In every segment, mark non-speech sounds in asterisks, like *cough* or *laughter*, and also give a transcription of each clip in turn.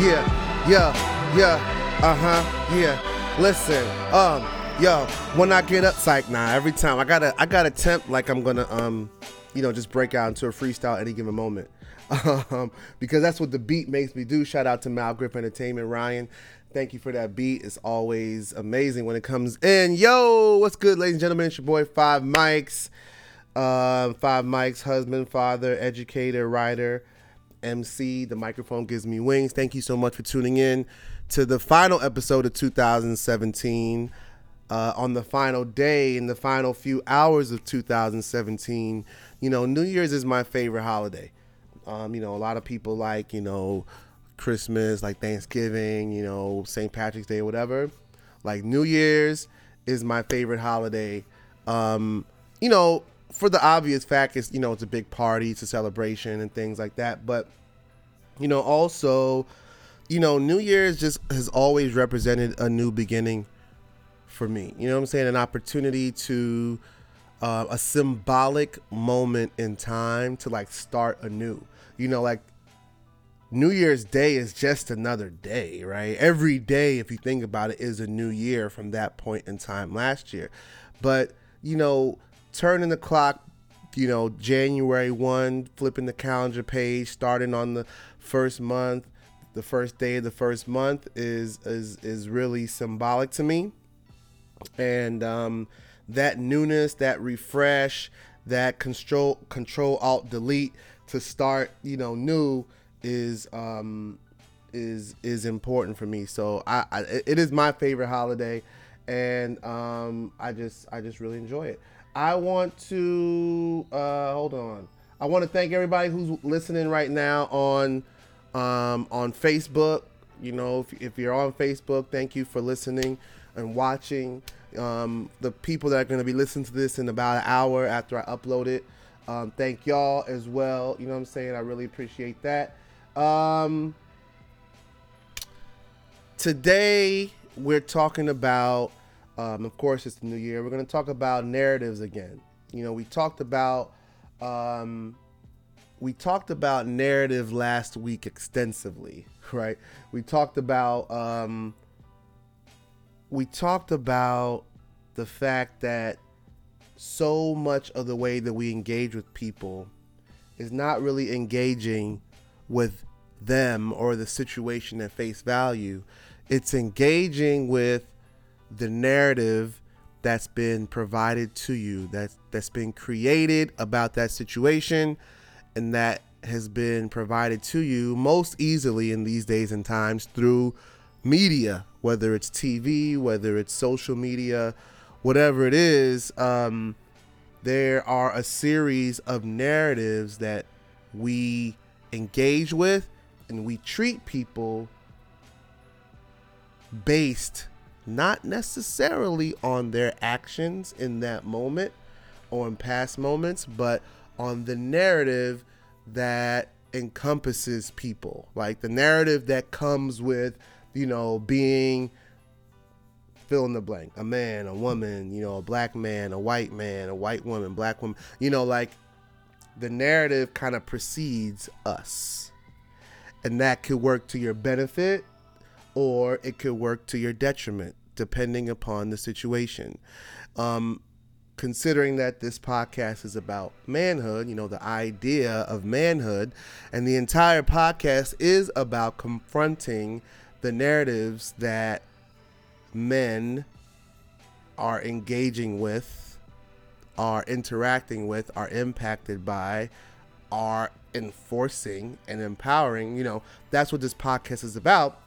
yeah, yeah, yeah, uh huh, yeah. Listen, um, yo, when I get up, psych, nah, every time I gotta, I gotta attempt like I'm gonna, um, you know, just break out into a freestyle any given moment. *laughs* Um, because that's what the beat makes me do. Shout out to Mal Grip Entertainment, Ryan. Thank you for that beat. It's always amazing when it comes in. Yo, what's good, ladies and gentlemen? It's your boy Five Mics. Uh, Five Mics, husband, father, educator, writer, MC. The microphone gives me wings. Thank you so much for tuning in to the final episode of 2017. Uh, on the final day, in the final few hours of 2017, you know, New Year's is my favorite holiday. Um, you know, a lot of people like, you know, Christmas, like Thanksgiving, you know, St. Patrick's Day, whatever. Like New Year's is my favorite holiday. Um, you know, for the obvious fact is, you know, it's a big party, it's a celebration and things like that. But, you know, also, you know, New Year's just has always represented a new beginning for me. You know what I'm saying? An opportunity to uh, a symbolic moment in time to like start anew. You know, like New Year's Day is just another day, right? Every day, if you think about it, is a new year from that point in time last year. But, you know, turning the clock, you know, January 1, flipping the calendar page, starting on the first month, the first day of the first month is is is really symbolic to me. And um that newness, that refresh, that control control alt delete to start, you know, new is um is is important for me. So I, I it is my favorite holiday and um I just I just really enjoy it. I want to uh hold on. I want to thank everybody who's listening right now on um on Facebook. You know, if, if you're on Facebook, thank you for listening and watching. Um, the people that are going to be listening to this in about an hour after I upload it. Um, thank y'all as well. You know what I'm saying? I really appreciate that. Um, today we're talking about, um, of course, it's the new year. We're going to talk about narratives again. You know, we talked about, um, we talked about narrative last week extensively, *laughs* right? We talked about, um, we talked about the fact that so much of the way that we engage with people is not really engaging with them or the situation at face value. It's engaging with the narrative that's been provided to you, that's that's been created about that situation and that has been provided to you most easily in these days and times through media, whether it's TV, whether it's social media, whatever it is, um, there are a series of narratives that we engage with and we treat people based not necessarily on their actions in that moment or in past moments, but on the narrative that encompasses people, like the narrative that comes with, you know, being fill in the blank. A man, a woman, you know, a black man, a white man, a white woman, black woman, you know, like the narrative kind of precedes us. And that could work to your benefit or it could work to your detriment, depending upon the situation. Um, considering that this podcast is about manhood, you know, the idea of manhood, and the entire podcast is about confronting the narratives that men are engaging with, are interacting with, are impacted by, are enforcing and empowering. You know, that's what this podcast is about.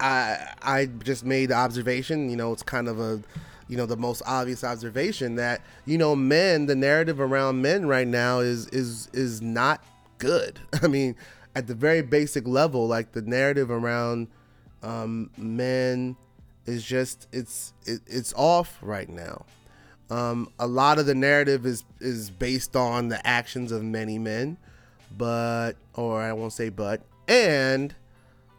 I I just made the observation, you know, it's kind of a you know the most obvious observation that you know men the narrative around men right now is is is not good. *laughs* I mean at the very basic level like the narrative around um, men is just it's it, it's off right now. Um, a lot of the narrative is is based on the actions of many men but or i won't say but and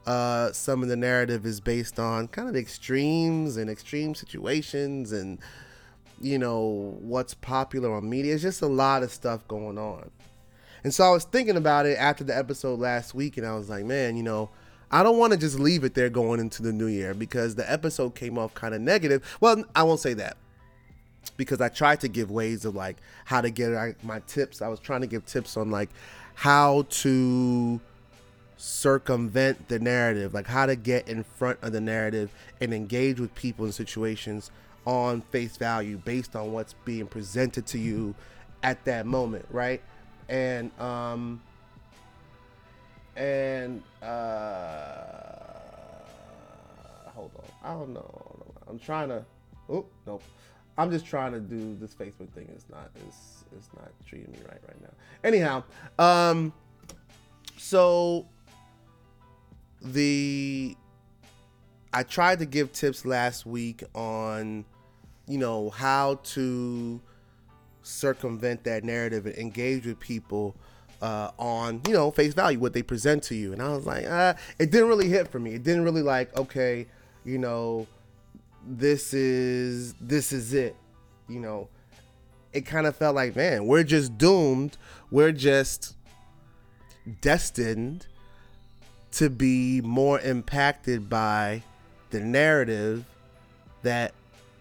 uh, some of the narrative is based on kind of extremes and extreme situations and you know what's popular on media it's just a lot of stuff going on And so I was thinking about it after the episode last week, and I was like, man, you know, I don't want to just leave it there going into the new year because the episode came off kind of negative. Well, I won't say that because I tried to give ways of like how to get my tips. I was trying to give tips on like how to circumvent the narrative, like how to get in front of the narrative and engage with people in situations on face value based on what's being presented to you at that moment, right? And um and uh hold on. I don't know. I'm trying to oh nope. I'm just trying to do this Facebook thing. It's not it's it's not treating me right right now. Anyhow, um so the I tried to give tips last week on you know how to circumvent that narrative and engage with people uh, on you know face value what they present to you. And i was like uh, it didn't really hit for me. It didn't really like okay you know this is this is it you know. It kind of felt like man we're just doomed. We're just destined to be more impacted by the narrative that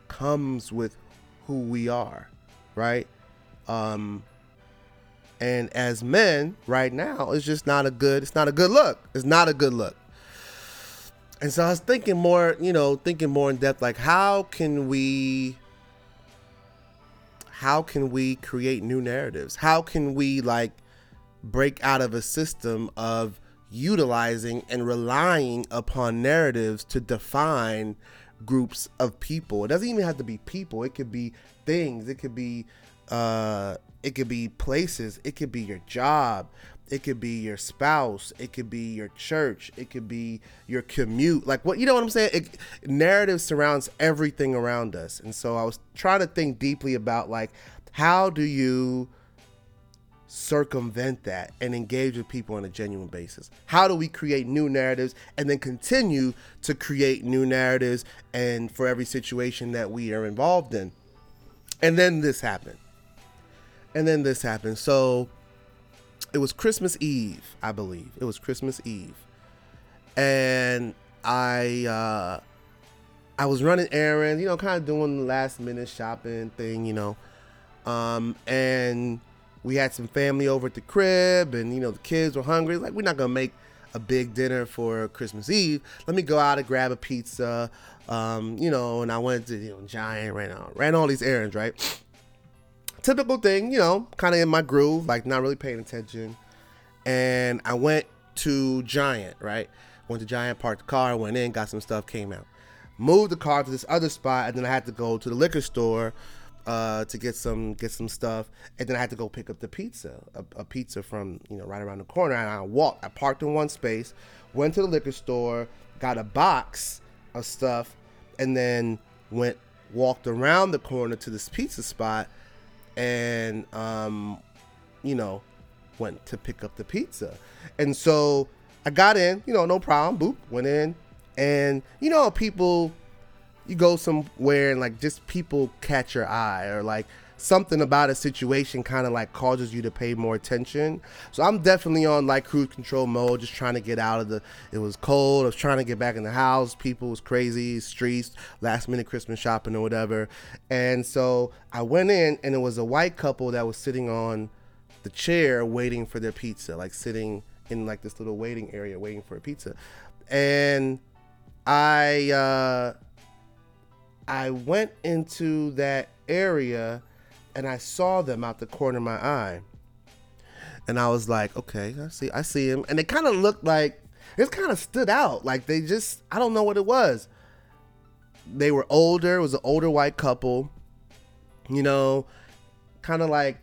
comes with who we are, right? Um and as men right now it's just not a good it's not a good look. It's not a good look. And so I was thinking more, you know, thinking more in depth like how can we how can we create new narratives? How can we like break out of a system of utilizing and relying upon narratives to define groups of people. It doesn't even have to be people. It could be things. It could be uh it could be places. It could be your job. It could be your spouse. It could be your church. It could be your commute. Like what you know what I'm saying? It, narrative surrounds everything around us. And so I was trying to think deeply about like how do you circumvent that and engage with people on a genuine basis? How do we create new narratives and then continue to create new narratives and for every situation that we are involved in? And then this happened. And then this happened. So it was Christmas Eve, I believe. It was Christmas Eve. And I uh I was running errands, you know, kind of doing the last minute shopping thing, you know. Um and we had some family over at the crib and you know the kids were hungry. Like we're not gonna make a big dinner for christmas eve. Let me go out and grab a pizza. Um, you know and i went to you know giant ran out ran all these errands right? Typical thing you know kind of in my groove like not really paying attention. And i went to giant right? Went to giant parked the car went in got some stuff came out. Moved the car to this other spot and then i had to go to the liquor store uh, to get some get some stuff, and then I had to go pick up the pizza, a, a, pizza from you know right around the corner. And I walked, I parked in one space, went to the liquor store, got a box of stuff, and then went walked around the corner to this pizza spot, and um, you know, went to pick up the pizza, and so I got in, you know, no problem. Boop, went in, and you know, people you go somewhere and like just people catch your eye or like something about a situation kind of like causes you to pay more attention. So I'm definitely on like cruise control mode, just trying to get out of the. It was cold. I was trying to get back in the house. People was crazy, streets, last minute Christmas shopping or whatever. And so I went in, and it was a white couple that was sitting on the chair waiting for their pizza, like sitting in like this little waiting area waiting for a pizza. And I. uh I went into that area and I saw them out the corner of my eye. And I was like, okay, I see I see him. And it kind of looked like it kind of stood out. Like they just I don't know what it was. They were older, it was an older white couple. You know, kind of like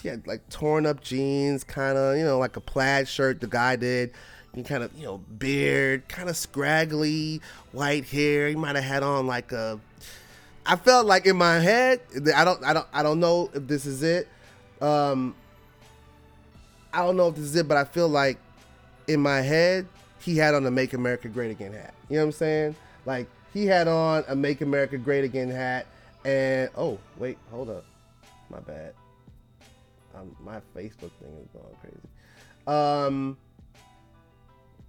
he had like torn up jeans, kind of, you know, like a plaid shirt the guy did kind of you know beard, kind of scraggly, white hair. He might have had on like a. I felt like in my head, I don't, I don't, I don't know if this is it. Um, I don't know if this is it, but I feel like in my head he had on a "Make America Great Again" hat. You know what I'm saying? Like he had on a "Make America Great Again" hat, and oh wait, hold up, my bad. I'm, my Facebook thing is going crazy. Um,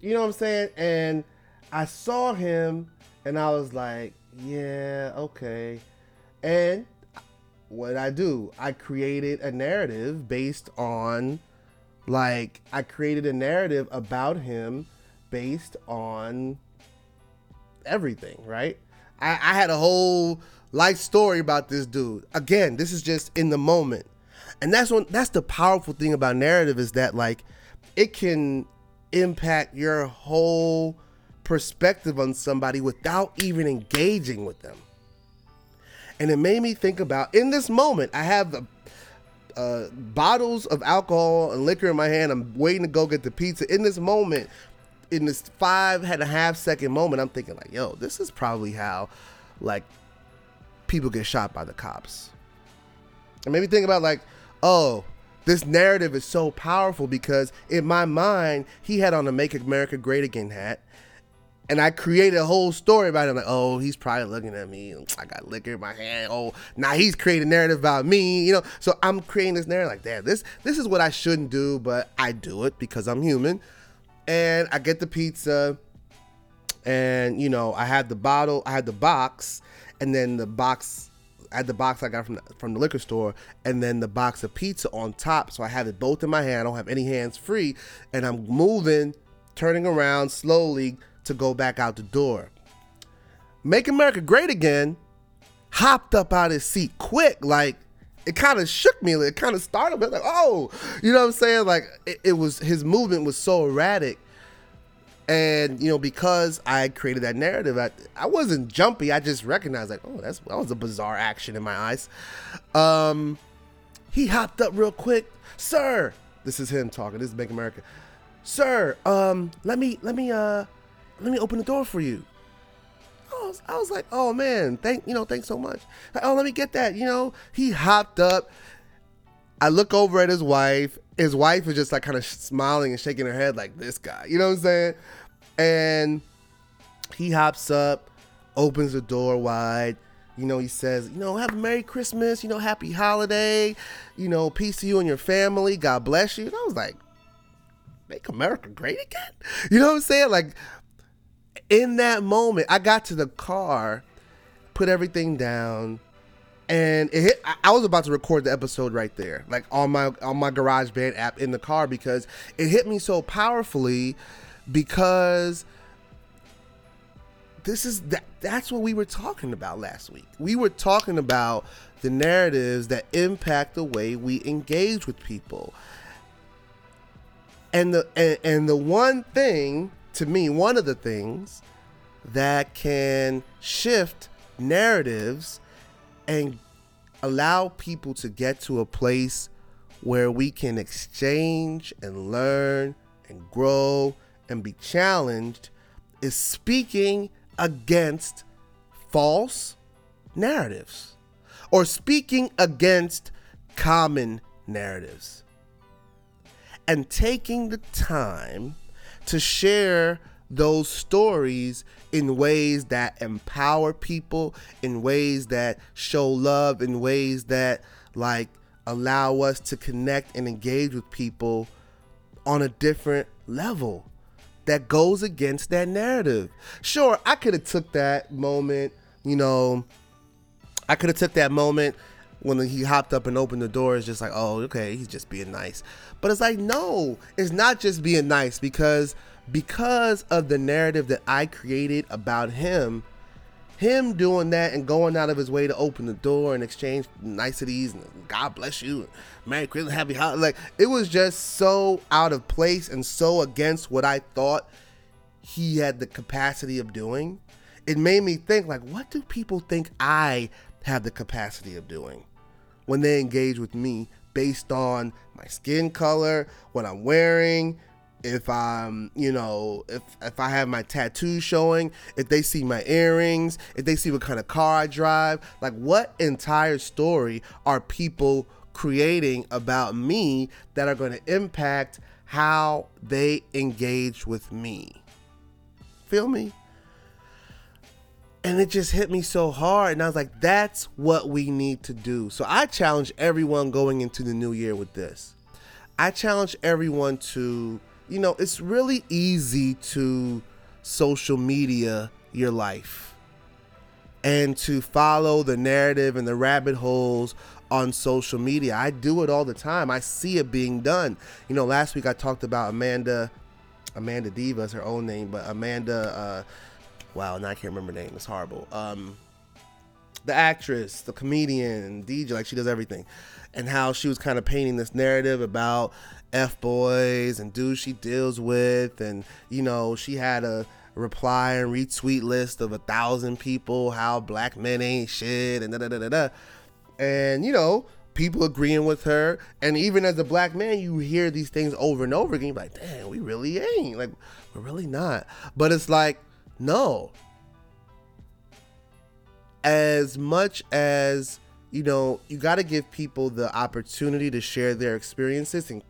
you know what I'm saying? And I saw him, and I was like, yeah, okay. And what I do, I created a narrative based on, like, I created a narrative about him based on everything, right? I, I had a whole life story about this dude. Again, this is just in the moment. And that's when that's the powerful thing about narrative is that like it can impact your whole perspective on somebody without even engaging with them. And it made me think about in this moment, I have the uh, bottles of alcohol and liquor in my hand. I'm waiting to go get the pizza. In this moment, in this five and a half second moment, I'm thinking like, yo, this is probably how like people get shot by the cops. And maybe think about like, oh, this narrative is so powerful because in my mind, he had on a Make America Great Again hat. And I created a whole story about him. Like, oh, he's probably looking at me. I got liquor in my hand. Oh, now he's creating a narrative about me. You know, so I'm creating this narrative like, damn, this this is what I shouldn't do, but I do it because I'm human and I get the pizza, and you know I had the bottle, I had the box, and then the box, I had the box I got from the, from the liquor store, and then the box of pizza on top. So I have it both in my hand. I don't have any hands free, and I'm moving, turning around slowly to go back out the door. Make America Great Again hopped up out of his seat quick, like it kind of shook me. It kind of startled me. Like, oh, you know what I'm saying? Like, it, it, was his movement was so erratic, and you know because I created that narrative, I, I wasn't jumpy. I just recognized like, oh, that's that was a bizarre action in my eyes. Um, he hopped up real quick, sir. This is him talking. This is Make America, sir. Um, let me let me uh let me open the door for you was, I was like, oh man, thank you know, thanks so much. Oh, let me get that. You know, he hopped up. I look over at his wife. His wife is just like kind of smiling and shaking her head like this guy. You know what I'm saying? And he hops up, opens the door wide. You know, he says, you know, have a Merry Christmas, you know, happy holiday, you know, peace to you and your family. God bless you. And I was like, make America great again. *laughs* You know what I'm saying? Like in that moment, I got to the car, put everything down, and it hit, I was about to record the episode right there, like on my on my GarageBand app in the car because it hit me so powerfully because this is that that's what we were talking about last week. We were talking about the narratives that impact the way we engage with people. And the and, and the one thing to me, one of the things that can shift narratives and allow people to get to a place where we can exchange and learn and grow and be challenged is speaking against false narratives or speaking against common narratives and taking the time to share those stories in ways that empower people, in ways that show love, in ways that like allow us to connect and engage with people on a different level that goes against that narrative. Sure, I could have took that moment, you know, I could have took that moment when he hopped up and opened the door, it's just like, oh, okay, he's just being nice. But it's like, no, it's not just being nice because because of the narrative that I created about him, him doing that and going out of his way to open the door and exchange niceties and God bless you, Merry Christmas, Happy Holiday. Like it was just so out of place and so against what I thought he had the capacity of doing. It made me think like, what do people think I have the capacity of doing when they engage with me based on my skin color, what I'm wearing, if I'm, you know, if if I have my tattoo showing, if they see my earrings, if they see what kind of car I drive, like what entire story are people creating about me that are going to impact how they engage with me? Feel me? and it just hit me so hard and i was like that's what we need to do so i challenge everyone going into the new year with this i challenge everyone to you know it's really easy to social media your life and to follow the narrative and the rabbit holes on social media i do it all the time i see it being done you know last week i talked about amanda amanda diva is her own name but amanda uh wow, now I can't remember her name. It's horrible. Um, the actress, the comedian, DJ, like she does everything, and how she was kind of painting this narrative about f boys and dudes she deals with, and you know she had a reply and retweet list of a thousand people how black men ain't shit and da da da da da, and you know people agreeing with her. And even as a black man, you hear these things over and over again. You're like, damn, we really ain't. Like, we're really not. But it's like, no. As much as, you know, you got to give people the opportunity to share their experiences and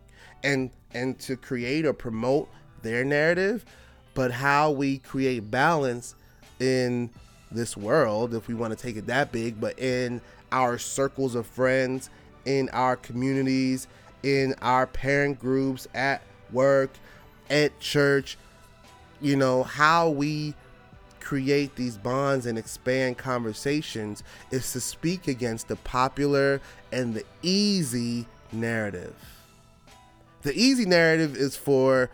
and and to create or promote their narrative, but how we create balance in this world if we want to take it that big, but in our circles of friends, in our communities, in our parent groups at work, at church, you know, how we create these bonds and expand conversations is to speak against the popular and the easy narrative. The easy narrative is for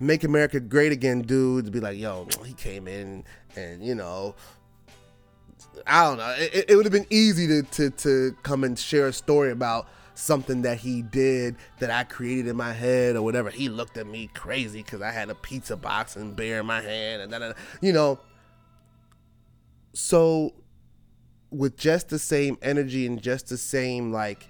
make America great again dudes to be like, yo, he came in and, you know, I don't know. It, it would have been easy to, to, to come and share a story about something that he did that I created in my head or whatever. He looked at me crazy because I had a pizza box and beer in my hand and then you know. So with just the same energy and just the same like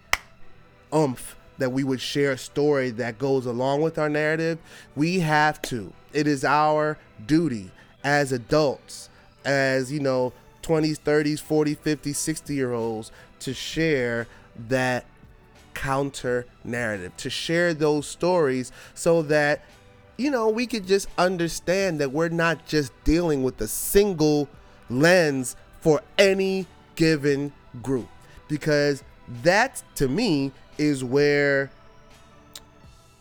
umph that we would share a story that goes along with our narrative, we have to. It is our duty as adults, as you know, 20s, 30s, 40s, 50s, 60 year olds to share that counter narrative, to share those stories so that, you know, we could just understand that we're not just dealing with a single lens for any given group. Because that, to me, is where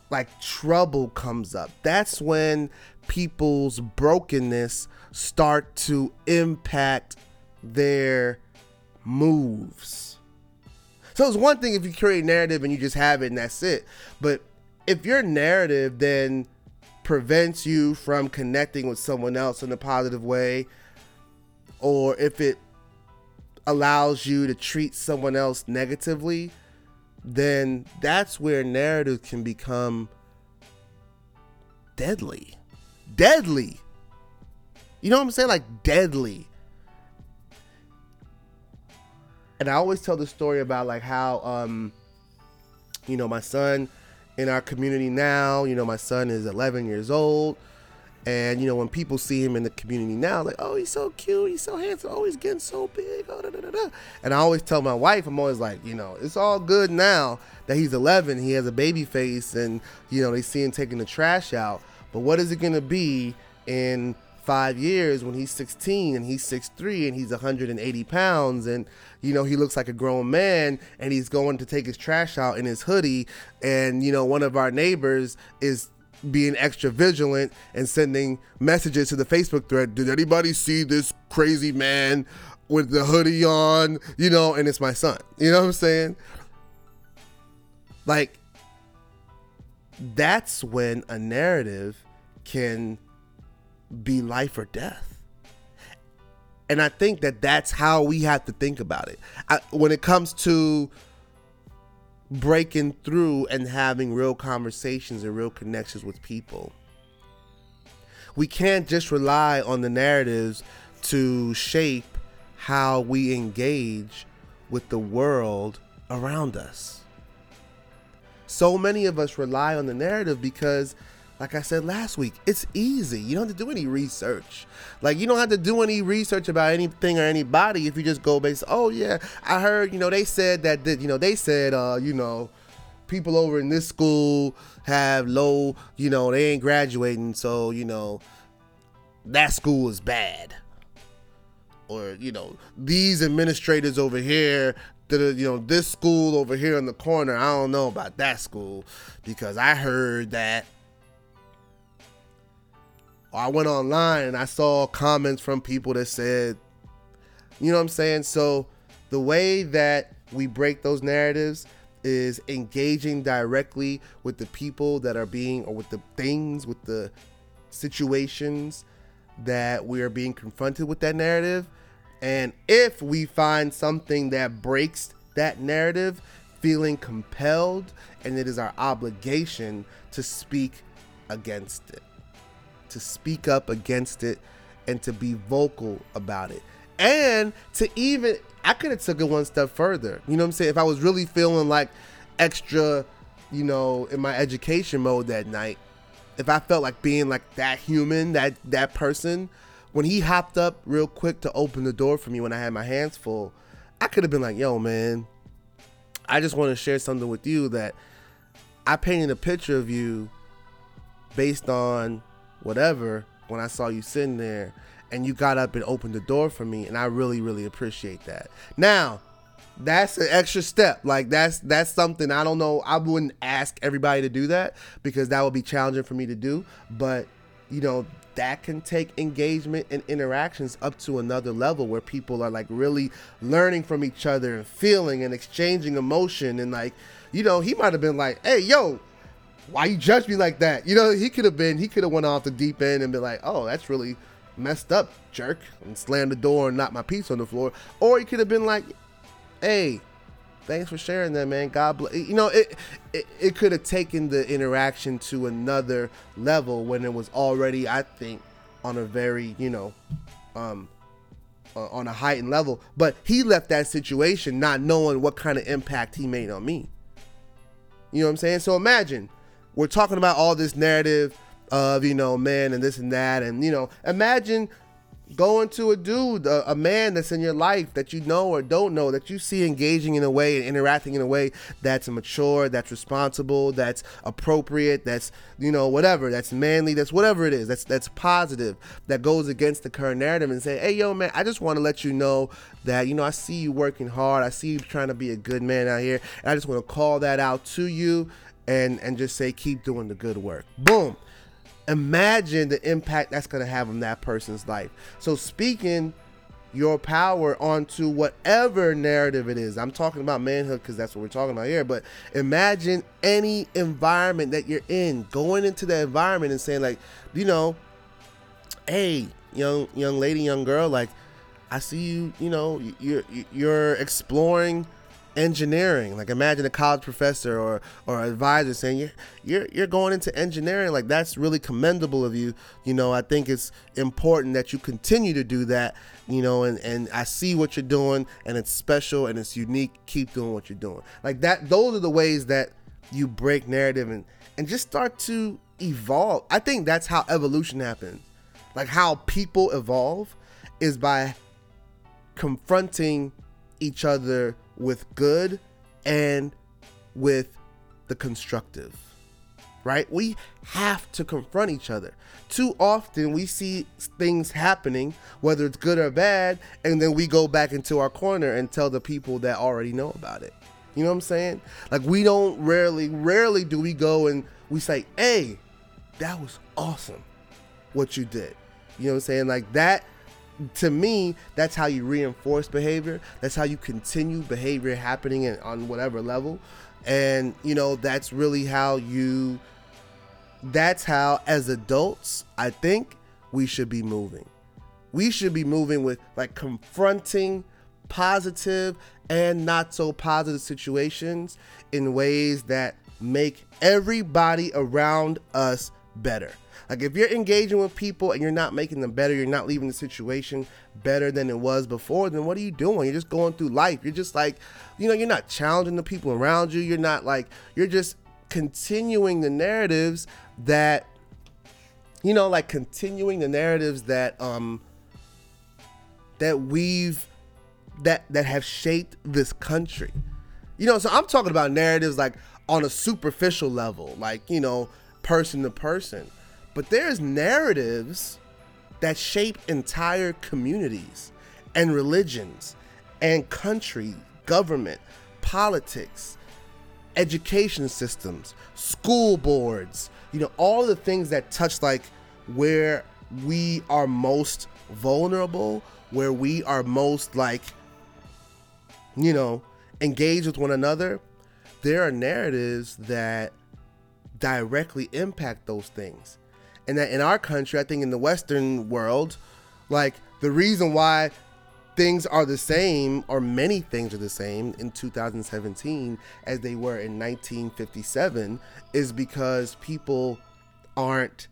like trouble comes up. That's when people's brokenness start to impact their moves so it's one thing if you create a narrative and you just have it and that's it. But if your narrative then prevents you from connecting with someone else in a positive way, or if it allows you to treat someone else negatively, then that's where narrative can become deadly. Deadly. You know what I'm saying? Like deadly and I always tell the story about like how um you know my son in our community now, you know my son is 11 years old and you know when people see him in the community now like oh he's so cute, he's so handsome, oh he's getting so big, oh da, da, da, da. and I always tell my wife I'm always like, you know, it's all good now that he's 11, he has a baby face and you know they see him taking the trash out, but what is it going to be in five years when he's 16 and he's 6'3 and he's 180 pounds and you know he looks like a grown man and he's going to take his trash out in his hoodie and you know one of our neighbors is being extra vigilant and sending messages to the facebook thread did anybody see this crazy man with the hoodie on you know and it's my son you know what i'm saying like that's when a narrative can be life or death. And I think that that's how we have to think about it. I, when it comes to breaking through and having real conversations and real connections with people, we can't just rely on the narratives to shape how we engage with the world around us. So many of us rely on the narrative because like I said last week, it's easy. You don't have to do any research. Like you don't have to do any research about anything or anybody if you just go based. Oh yeah, I heard. You know they said that. you know they said. Uh, you know, people over in this school have low. You know they ain't graduating, so you know that school is bad. or you know these administrators over here that you know this school over here in the corner i don't know about that school because i heard that i went online and i saw comments from people that said you know what i'm saying so the way that we break those narratives is engaging directly with the people that are being or with the things with the situations that we are being confronted with that narrative. And if we find something that breaks that narrative, feeling compelled, and it is our obligation to speak against it, to speak up against it, and to be vocal about it. And to even, I could have took it one step further. You know what I'm saying? If I was really feeling like extra, you know, in my education mode that night, if I felt like being like that human, that that person, when he hopped up real quick to open the door for me when I had my hands full, I could have been like, "Yo, man, I just want to share something with you that I painted a picture of you based on whatever when I saw you sitting there and you got up and opened the door for me and I really really appreciate that." Now, that's an extra step. Like that's that's something I don't know. I wouldn't ask everybody to do that because that would be challenging for me to do. But you know that can take engagement and interactions up to another level where people are like really learning from each other and feeling and exchanging emotion and like you know he might have been like hey yo why you judge me like that you know he could have been he could have went off the deep end and been like oh that's really messed up jerk and slammed the door and knocked my piece on the floor or he could have been like hey, thanks for sharing that, man. God bless. You know, it it, it could have taken the interaction to another level when it was already, I think, on a very, you know, um, uh, on a heightened level. But he left that situation not knowing what kind of impact he made on me. You know what I'm saying? So imagine we're talking about all this narrative of you know man and this and that. And you know imagine going to a dude, a, a, man that's in your life that you know or don't know, that you see engaging in a way and interacting in a way that's mature, that's responsible, that's appropriate, that's you know whatever, that's manly, that's whatever it is, that's that's positive, that goes against the current narrative, and say, hey yo man, I just want to let you know that you know I see you working hard, I see you trying to be a good man out here, and I just want to call that out to you, and and just say keep doing the good work. Boom imagine the impact that's going to have on that person's life. So, speaking your power onto whatever narrative it is. I'm talking about manhood because that's what we're talking about here. But imagine any environment that you're in, going into the environment and saying, like, you know, hey, young young lady, young girl, like, I see you. You know, you're you're exploring engineering. Like imagine a college professor or or advisor saying you're you're you're going into engineering. Like that's really commendable of you. You know, I think it's important that you continue to do that. You know, and and I see what you're doing, and it's special and it's unique. Keep doing what you're doing. Like that. Those are the ways that you break narrative and and just start to evolve. I think that's how evolution happens. Like how people evolve is by confronting each other with good and with the constructive. Right? We have to confront each other. Too often we see things happening, whether it's good or bad, and then we go back into our corner and tell the people that already know about it. You know what I'm saying? Like we don't rarely, rarely do we go and we say, "Hey, that was awesome, what you did." You know what I'm saying? Like that to me, that's how you reinforce behavior. That's how you continue behavior happening in, on whatever level. And, you know, that's really how you, that's how, as adults, I think we should be moving. We should be moving with like confronting positive and not so positive situations in ways that make everybody around us better. Like if you're engaging with people and you're not making them better, you're not leaving the situation better than it was before, then what are you doing? You're just going through life. You're just like, you know, you're not challenging the people around you. You're not like, you're just continuing the narratives that, you know, like continuing the narratives that, um, that we've, that, that have shaped this country. You know, so I'm talking about narratives like on a superficial level, like, you know, person to person. But there's narratives that shape entire communities and religions and country, government, politics, education systems, school boards, you know, all the things that touch like where we are most vulnerable, where we are most like, you know, engaged with one another, there are narratives that directly impact those things. And that in our country, I think in the Western world, like the reason why things are the same, or many things are the same in 2017 as they were in 1957, is because people aren't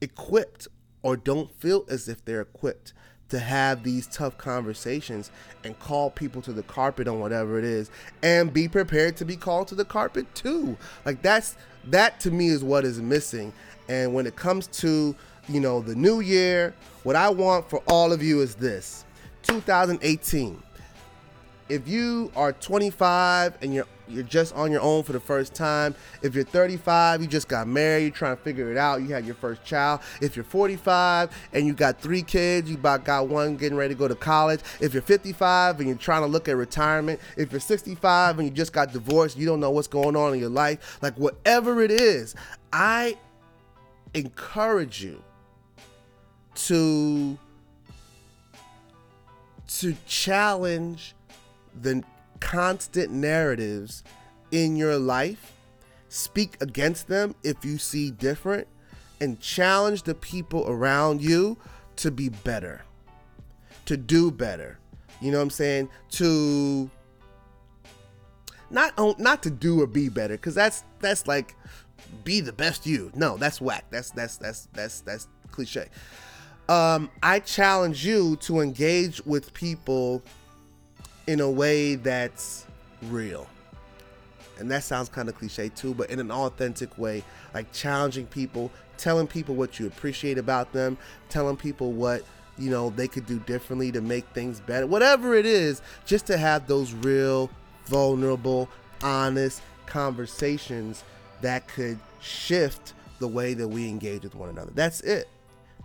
equipped or don't feel as if they're equipped to have these tough conversations and call people to the carpet on whatever it is and be prepared to be called to the carpet too. Like that's that to me is what is missing. And when it comes to, you know, the new year, what I want for all of you is this. 2018. If you are 25 and you're you're just on your own for the first time. If you're 35, you just got married, you're trying to figure it out, you had your first child. If you're 45 and you got three kids, you about got one getting ready to go to college. If you're 55 and you're trying to look at retirement, if you're 65 and you just got divorced, you don't know what's going on in your life, like whatever it is, I encourage you to to challenge the constant narratives in your life, speak against them if you see different, and challenge the people around you to be better, to do better. You know what I'm saying? To not not to do or be better, because that's that's like be the best you. No, that's whack. That's that's that's that's that's cliche. Um, I challenge you to engage with people in a way that's real. And that sounds kind of cliche too, but in an authentic way, like challenging people, telling people what you appreciate about them, telling people what, you know, they could do differently to make things better. Whatever it is, just to have those real, vulnerable, honest conversations that could shift the way that we engage with one another. That's it.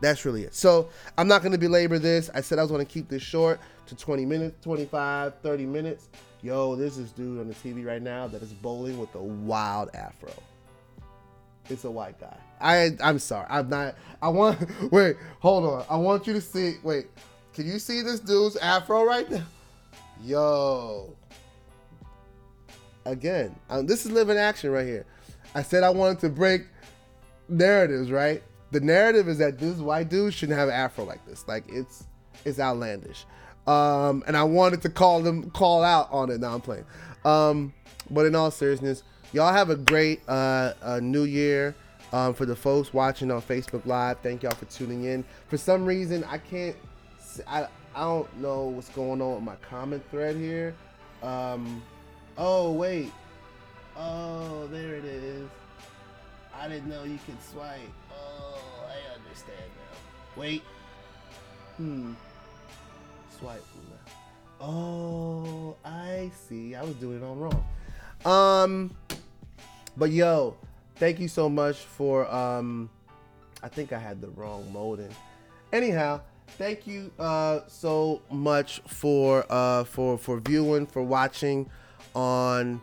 That's really it. So I'm not going to belabor this. I said I was going to keep this short to 20 minutes, 25, 30 minutes. Yo, this dude on the TV right now that is bowling with a wild afro. It's a white guy. I I'm sorry. I'm not. I want. *laughs* Wait. Hold on. I want you to see. Wait. Can you see this dude's afro right now? Yo. Again, um, this is living action right here. I said I wanted to break narratives, right? The narrative is that this white dude shouldn't have an afro like this. Like it's it's outlandish. Um, and I wanted to call them call out on it. Now I'm playing. Um, but in all seriousness, y'all have a great uh, uh, new year. Um, for the folks watching on Facebook Live, thank y'all for tuning in. For some reason, I can't. I I don't know what's going on with my comment thread here. Um, oh wait. Oh, there it is. I didn't know you could swipe. Oh, I understand now. Wait. Hmm swipe. Oh, I see. I was doing it all wrong. Um, but yo, thank you so much for um. I think I had the wrong mode. Anyhow, thank you uh so much for uh for for viewing for watching on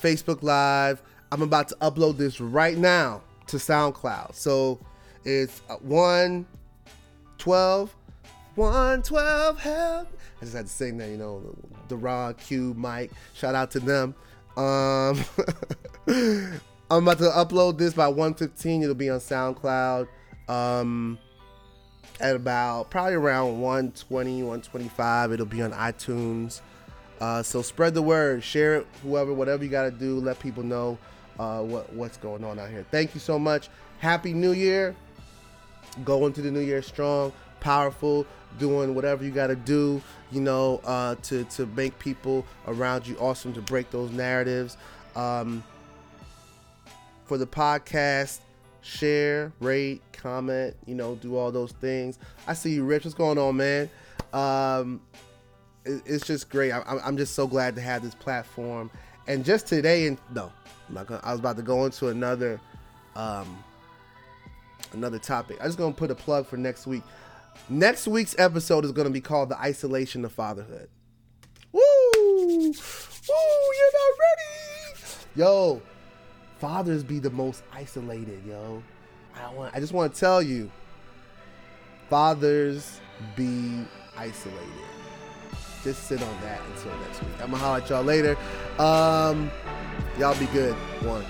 Facebook Live. I'm about to upload this right now to SoundCloud. So it's uh, 112 112 help. I just had to sing that, you know, Daron Q, Mike. Shout out to them. Um, *laughs* I'm about to upload this by 115. It'll be on SoundCloud. Um, at about probably around 120, 125. It'll be on iTunes. Uh, so spread the word, share it, whoever, whatever you got to do. Let people know uh, what what's going on out here. Thank you so much. Happy New Year. Go into the new year strong, powerful doing whatever you got to do, you know, uh, to to make people around you awesome, to break those narratives. Um, for the podcast, share, rate, comment, you know, do all those things. I see you, Rich. What's going on, man? Um, it, it's just great. I, I'm just so glad to have this platform. And just today, and no, I'm not gonna. I was about to go into another, um, another topic. I'm just gonna put a plug for next week Next week's episode is going to be called The Isolation of Fatherhood. Woo! Woo! You're not ready! Yo, fathers be the most isolated, yo. I want I just want to tell you. Fathers be isolated. Just sit on that until next week. I'm gonna holler at y'all later. Um, y'all be good. One.